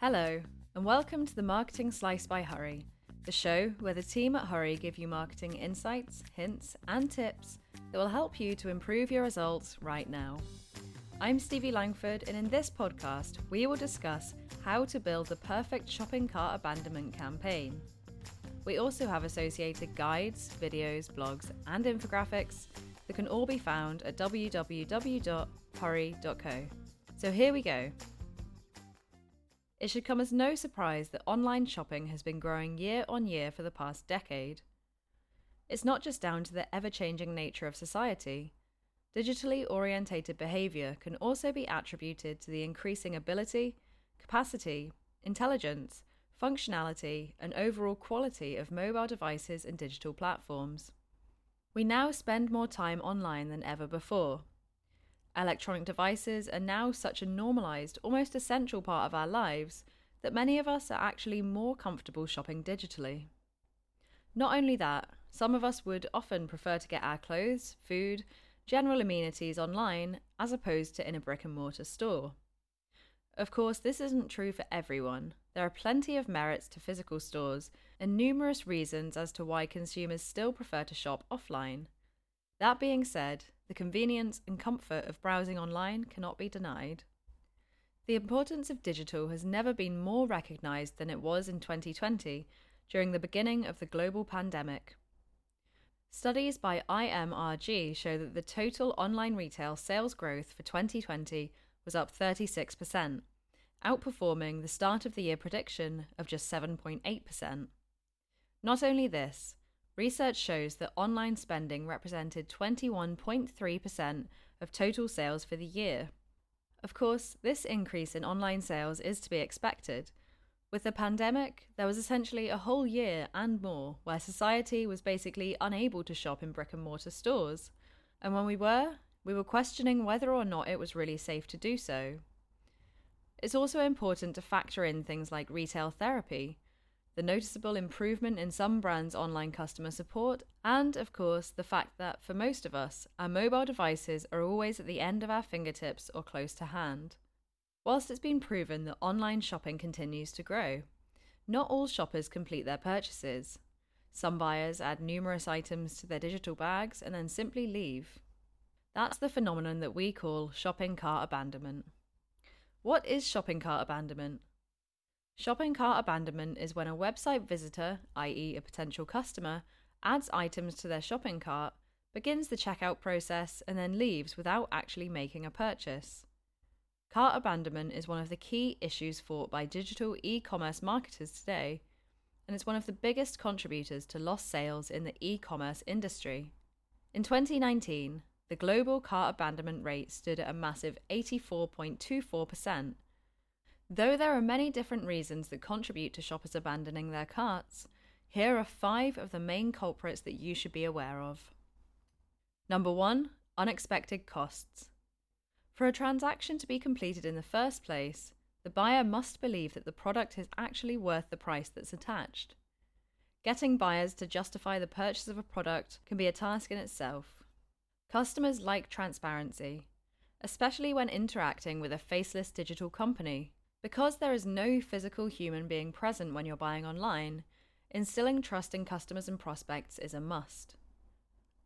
Hello, and welcome to the Marketing Slice by Hurree, the show where the team at Hurree give you marketing insights, hints, and tips that will help you to improve your results right now. I'm Stevie Langford, and in this podcast, we will discuss how to build the perfect shopping cart abandonment campaign. We also have associated guides, videos, blogs, and infographics that can all be found at www.hurree.co. So here we go. It should come as no surprise that online shopping has been growing year on year for the past decade. It's not just down to the ever changing nature of society. Digitally orientated behaviour can also be attributed to the increasing ability, capacity, intelligence, functionality, and overall quality of mobile devices and digital platforms. We now spend more time online than ever before, Electronic devices are now such a normalised, almost essential part of our lives that many of us are actually more comfortable shopping digitally. Not only that, some of us would often prefer to get our clothes, food, general amenities online as opposed to in a brick and mortar store. Of course, this isn't true for everyone. There are plenty of merits to physical stores and numerous reasons as to why consumers still prefer to shop offline. That being said, the convenience and comfort of browsing online cannot be denied. The importance of digital has never been more recognised than it was in 2020 during the beginning of the global pandemic. Studies by IMRG show that the total online retail sales growth for 2020 was up 36%, outperforming the start of the year prediction of just 7.8%. Not only this, Research shows that online spending represented 21.3% of total sales for the year. Of course, this increase in online sales is to be expected. With the pandemic, there was essentially a whole year and more where society was basically unable to shop in brick and mortar stores. And when we were, we were questioning whether or not it was really safe to do so. It's also important to factor in things like retail therapy, the noticeable improvement in some brands' online customer support, and, of course, the fact that for most of us, our mobile devices are always at the end of our fingertips or close to hand. Whilst it's been proven that online shopping continues to grow, not all shoppers complete their purchases. Some buyers add numerous items to their digital bags and then simply leave. That's the phenomenon that we call shopping cart abandonment. What is shopping cart abandonment? Shopping cart abandonment is when a website visitor, i.e., a potential customer, adds items to their shopping cart, begins the checkout process, and then leaves without actually making a purchase. Cart abandonment is one of the key issues fought by digital e commerce marketers today, and it's one of the biggest contributors to lost sales in the e commerce industry. In 2019, the global cart abandonment rate stood at a massive 84.24%, Though there are many different reasons that contribute to shoppers abandoning their carts, here are five of the main culprits that you should be aware of. Number one, unexpected costs. For a transaction to be completed in the first place, the buyer must believe that the product is actually worth the price that's attached. Getting buyers to justify the purchase of a product can be a task in itself. Customers like transparency, especially when interacting with a faceless digital company. Because there is no physical human being present when you're buying online, instilling trust in customers and prospects is a must.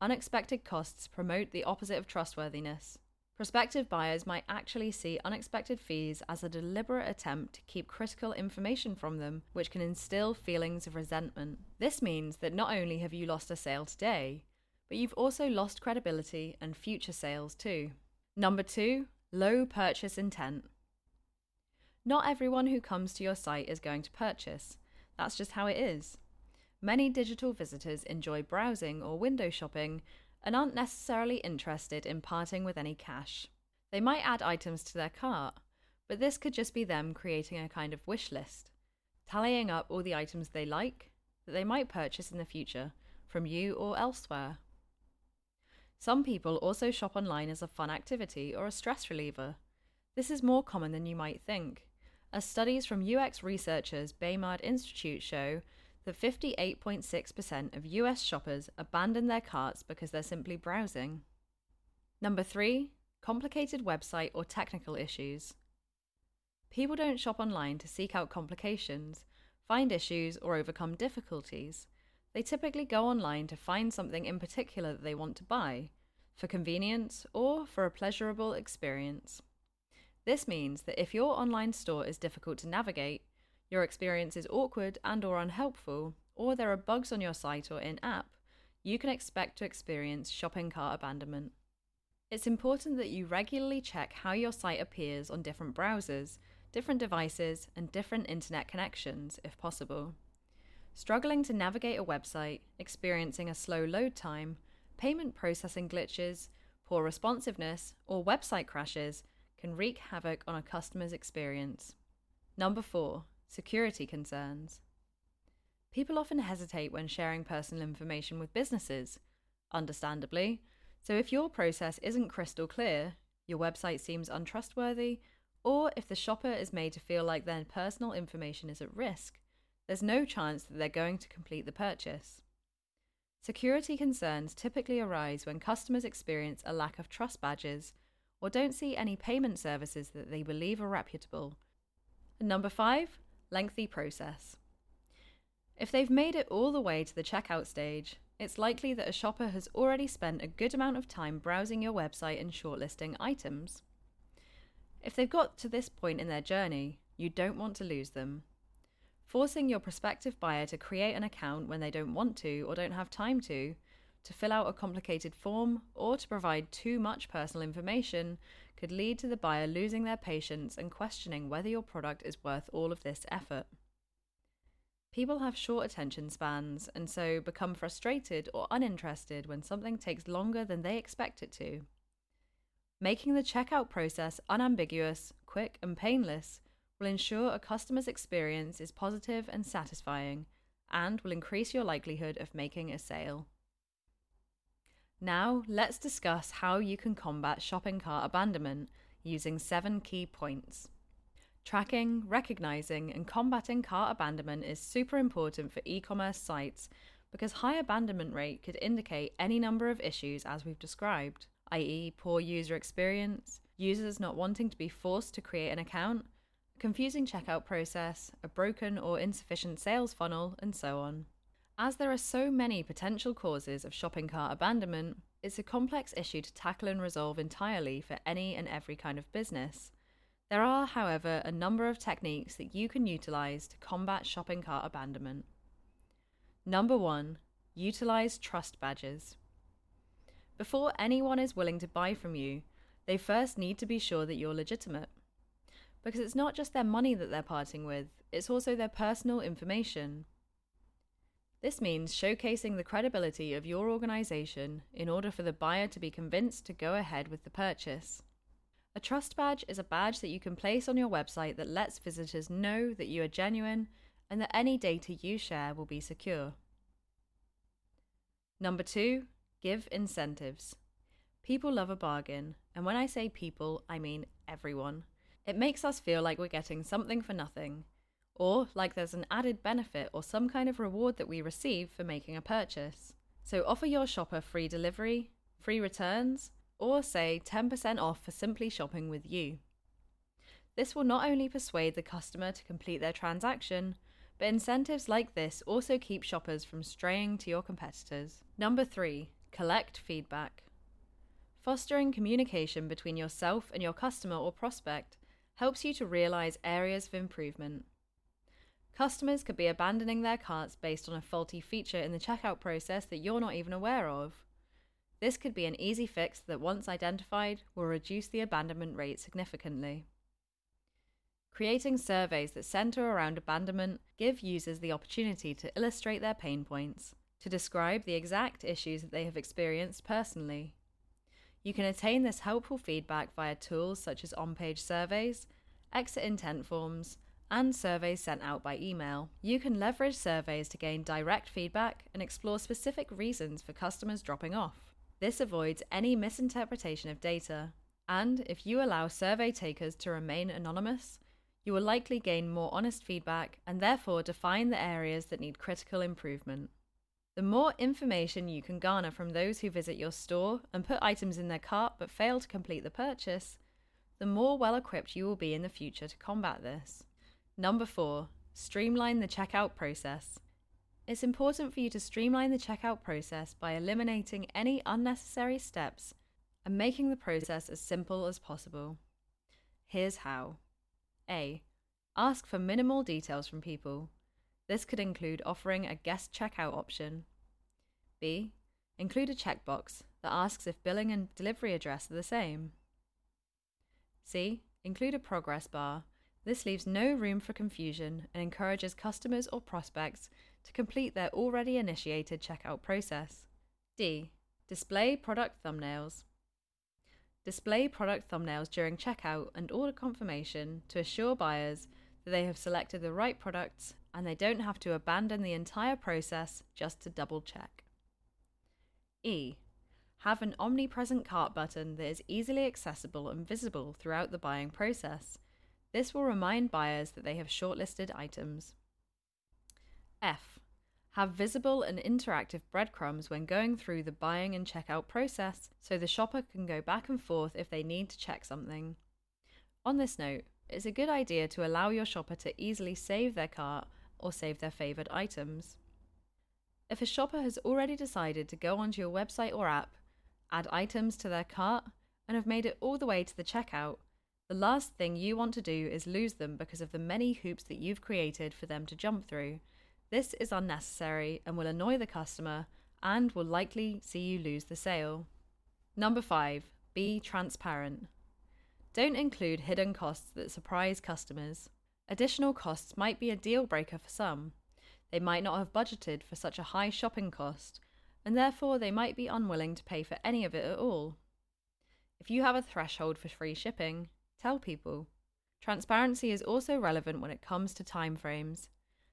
Unexpected costs promote the opposite of trustworthiness. Prospective buyers might actually see unexpected fees as a deliberate attempt to keep critical information from them, which can instill feelings of resentment. This means that not only have you lost a sale today, but you've also lost credibility and future sales too. Number two, low purchase intent. Not everyone who comes to your site is going to purchase. That's just how it is. Many digital visitors enjoy browsing or window shopping and aren't necessarily interested in parting with any cash. They might add items to their cart, but this could just be them creating a kind of wish list, tallying up all the items they like that they might purchase in the future from you or elsewhere. Some people also shop online as a fun activity or a stress reliever. This is more common than you might think as studies from UX researchers Baymard Institute show that 58.6% of US shoppers abandon their carts because they're simply browsing. Number three, complicated website or technical issues. People don't shop online to seek out complications, find issues, or overcome difficulties. They typically go online to find something in particular that they want to buy, for convenience, or for a pleasurable experience. This means that if your online store is difficult to navigate, your experience is awkward and or unhelpful, or there are bugs on your site or in-app, you can expect to experience shopping cart abandonment. It's important that you regularly check how your site appears on different browsers, different devices, and different internet connections, if possible. Struggling to navigate a website, experiencing a slow load time, payment processing glitches, poor responsiveness, or website crashes can wreak havoc on a customer's experience. Number four, security concerns. People often hesitate when sharing personal information with businesses, understandably. So, if your process isn't crystal clear, your website seems untrustworthy, or if the shopper is made to feel like their personal information is at risk, there's no chance that they're going to complete the purchase. Security concerns typically arise when customers experience a lack of trust badges or don't see any payment services that they believe are reputable. And number five, lengthy process. If they've made it all the way to the checkout stage, it's likely that a shopper has already spent a good amount of time browsing your website and shortlisting items. If they've got to this point in their journey, you don't want to lose them. Forcing your prospective buyer to create an account when they don't want to or don't have time to, to fill out a complicated form, or to provide too much personal information could lead to the buyer losing their patience and questioning whether your product is worth all of this effort. People have short attention spans and so become frustrated or uninterested when something takes longer than they expect it to. Making the checkout process unambiguous, quick, and painless will ensure a customer's experience is positive and satisfying and will increase your likelihood of making a sale. Now, let's discuss how you can combat shopping cart abandonment using seven key points. Tracking, recognizing, and combating cart abandonment is super important for e commerce sites because high abandonment rate could indicate any number of issues as we've described, i.e., poor user experience, users not wanting to be forced to create an account, a confusing checkout process, a broken or insufficient sales funnel, and so on. As there are so many potential causes of shopping cart abandonment, it's a complex issue to tackle and resolve entirely for any and every kind of business. There are, however, a number of techniques that you can utilize to combat shopping cart abandonment. Number one, utilize trust badges. Before anyone is willing to buy from you, they first need to be sure that you're legitimate. Because it's not just their money that they're parting with, it's also their personal information. This means showcasing the credibility of your organization in order for the buyer to be convinced to go ahead with the purchase. A trust badge is a badge that you can place on your website that lets visitors know that you are genuine and that any data you share will be secure. Number two, give incentives. People love a bargain, and when I say people, I mean everyone. It makes us feel like we're getting something for nothing, or like there's an added benefit or some kind of reward that we receive for making a purchase. So offer your shopper free delivery, free returns, or say 10% off for simply shopping with you. This will not only persuade the customer to complete their transaction, but incentives like this also keep shoppers from straying to your competitors. Number three, collect feedback. Fostering communication between yourself and your customer or prospect helps you to realize areas of improvement. Customers could be abandoning their carts based on a faulty feature in the checkout process that you're not even aware of. This could be an easy fix that, once identified, will reduce the abandonment rate significantly. Creating surveys that center around abandonment give users the opportunity to illustrate their pain points, to describe the exact issues that they have experienced personally. You can attain this helpful feedback via tools such as on page surveys, exit intent forms, and surveys sent out by email. You can leverage surveys to gain direct feedback and explore specific reasons for customers dropping off. This avoids any misinterpretation of data, and if you allow survey takers to remain anonymous, you will likely gain more honest feedback and therefore define the areas that need critical improvement. The more information you can garner from those who visit your store and put items in their cart but fail to complete the purchase, the more well equipped you will be in the future to combat this. Number four, streamline the checkout process. It's important for you to streamline the checkout process by eliminating any unnecessary steps and making the process as simple as possible. Here's how A. Ask for minimal details from people. This could include offering a guest checkout option. B. Include a checkbox that asks if billing and delivery address are the same. C. Include a progress bar. This leaves no room for confusion and encourages customers or prospects to complete their already initiated checkout process. D. Display product thumbnails. Display product thumbnails during checkout and order confirmation to assure buyers that they have selected the right products and they don't have to abandon the entire process just to double check. E. Have an omnipresent cart button that is easily accessible and visible throughout the buying process. This will remind buyers that they have shortlisted items. F. Have visible and interactive breadcrumbs when going through the buying and checkout process so the shopper can go back and forth if they need to check something. On this note, it's a good idea to allow your shopper to easily save their cart or save their favoured items. If a shopper has already decided to go onto your website or app, add items to their cart, and have made it all the way to the checkout, the last thing you want to do is lose them because of the many hoops that you've created for them to jump through this is unnecessary and will annoy the customer and will likely see you lose the sale. Number five, be transparent. Don't include hidden costs that surprise customers. Additional costs might be a deal breaker for some. They might not have budgeted for such a high shopping cost, and therefore they might be unwilling to pay for any of it at all. If you have a threshold for free shipping, tell people. Transparency is also relevant when it comes to timeframes.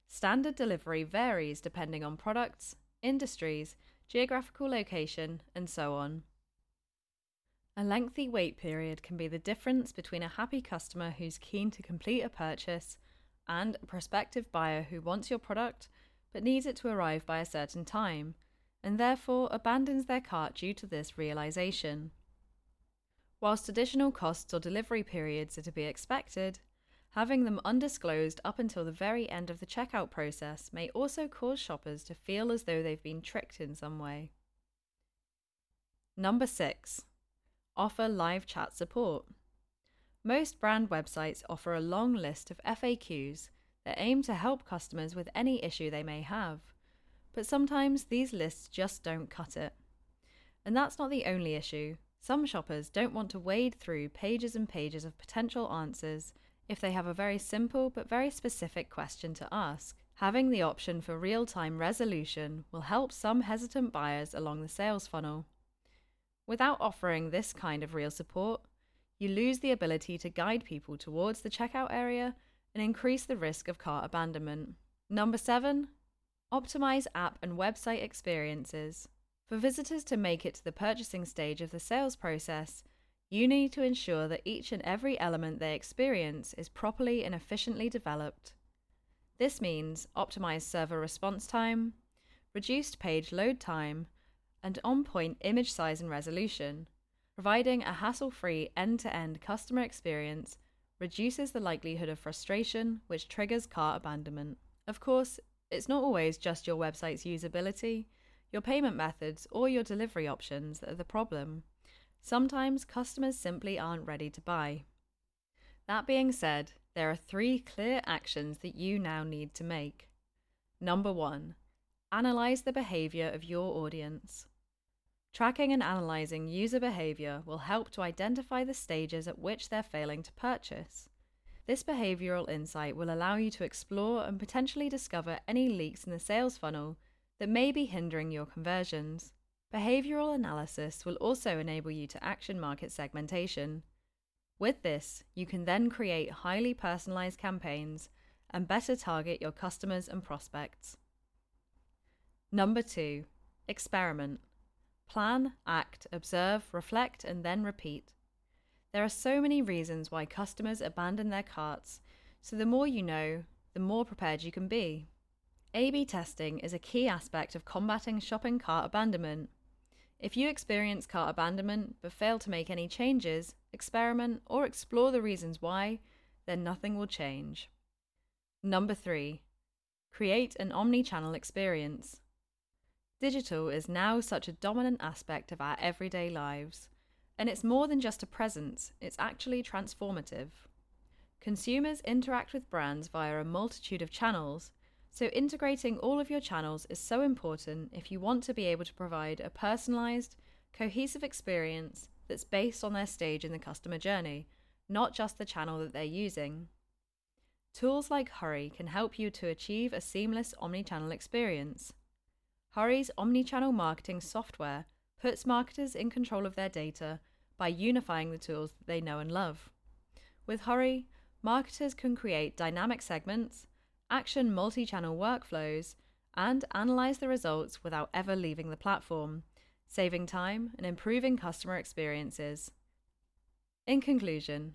Standard delivery varies depending on products, industries, geographical location, and so on. A lengthy wait period can be the difference between a happy customer who's keen to complete a purchase and a prospective buyer who wants your product but needs it to arrive by a certain time and therefore abandons their cart due to this realization. Whilst additional costs or delivery periods are to be expected, Having them undisclosed up until the very end of the checkout process may also cause shoppers to feel as though they've been tricked in some way. Number 6. Offer live chat support. Most brand websites offer a long list of FAQs that aim to help customers with any issue they may have, but sometimes these lists just don't cut it. And that's not the only issue. Some shoppers don't want to wade through pages and pages of potential answers if they have a very simple but very specific question to ask. Having the option for real time resolution will help some hesitant buyers along the sales funnel. Without offering this kind of real support, you lose the ability to guide people towards the checkout area and increase the risk of cart abandonment. Number seven, optimize app and website experiences. For visitors to make it to the purchasing stage of the sales process, you need to ensure that each and every element they experience is properly and efficiently developed. This means optimized server response time, reduced page load time, and on point image size and resolution. Providing a hassle free end to end customer experience reduces the likelihood of frustration, which triggers cart abandonment. Of course, it's not always just your website's usability, your payment methods, or your delivery options that are the problem. Sometimes customers simply aren't ready to buy. That being said, there are three clear actions that you now need to make. Number one, analyze the behavior of your audience. Tracking and analyzing user behavior will help to identify the stages at which they're failing to purchase. This behavioral insight will allow you to explore and potentially discover any leaks in the sales funnel that may be hindering your conversions. Behavioral analysis will also enable you to action market segmentation. With this, you can then create highly personalized campaigns and better target your customers and prospects. Number two, experiment. Plan, act, observe, reflect, and then repeat. There are so many reasons why customers abandon their carts, so the more you know, the more prepared you can be. A B testing is a key aspect of combating shopping cart abandonment. If you experience cart abandonment but fail to make any changes, experiment, or explore the reasons why, then nothing will change. Number three, create an omni channel experience. Digital is now such a dominant aspect of our everyday lives, and it's more than just a presence, it's actually transformative. Consumers interact with brands via a multitude of channels, so integrating all of your channels is so important if you want to be able to provide a personalized, cohesive experience that's based on their stage in the customer journey, not just the channel that they're using. Tools like Hurree can help you to achieve a seamless omnichannel experience. Hurree's omnichannel marketing software puts marketers in control of their data by unifying the tools that they know and love. With Hurree, marketers can create dynamic segments, action multi channel workflows, and analyze the results without ever leaving the platform, saving time and improving customer experiences. In conclusion,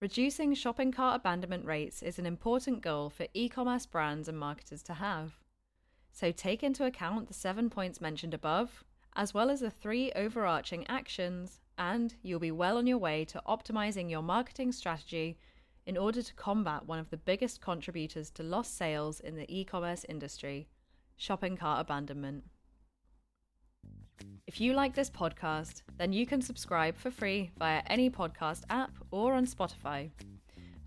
reducing shopping cart abandonment rates is an important goal for e commerce brands and marketers to have. So take into account the seven points mentioned above, as well as the three overarching actions, and you'll be well on your way to optimizing your marketing strategy in order to combat one of the biggest contributors to lost sales in the e commerce industry shopping cart abandonment. If you like this podcast, then you can subscribe for free via any podcast app or on Spotify.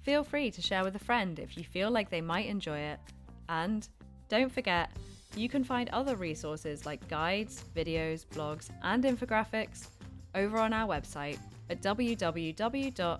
Feel free to share with a friend if you feel like they might enjoy it. And don't forget, you can find other resources like guides, videos, blogs, and infographics over on our website at www.hurree.co.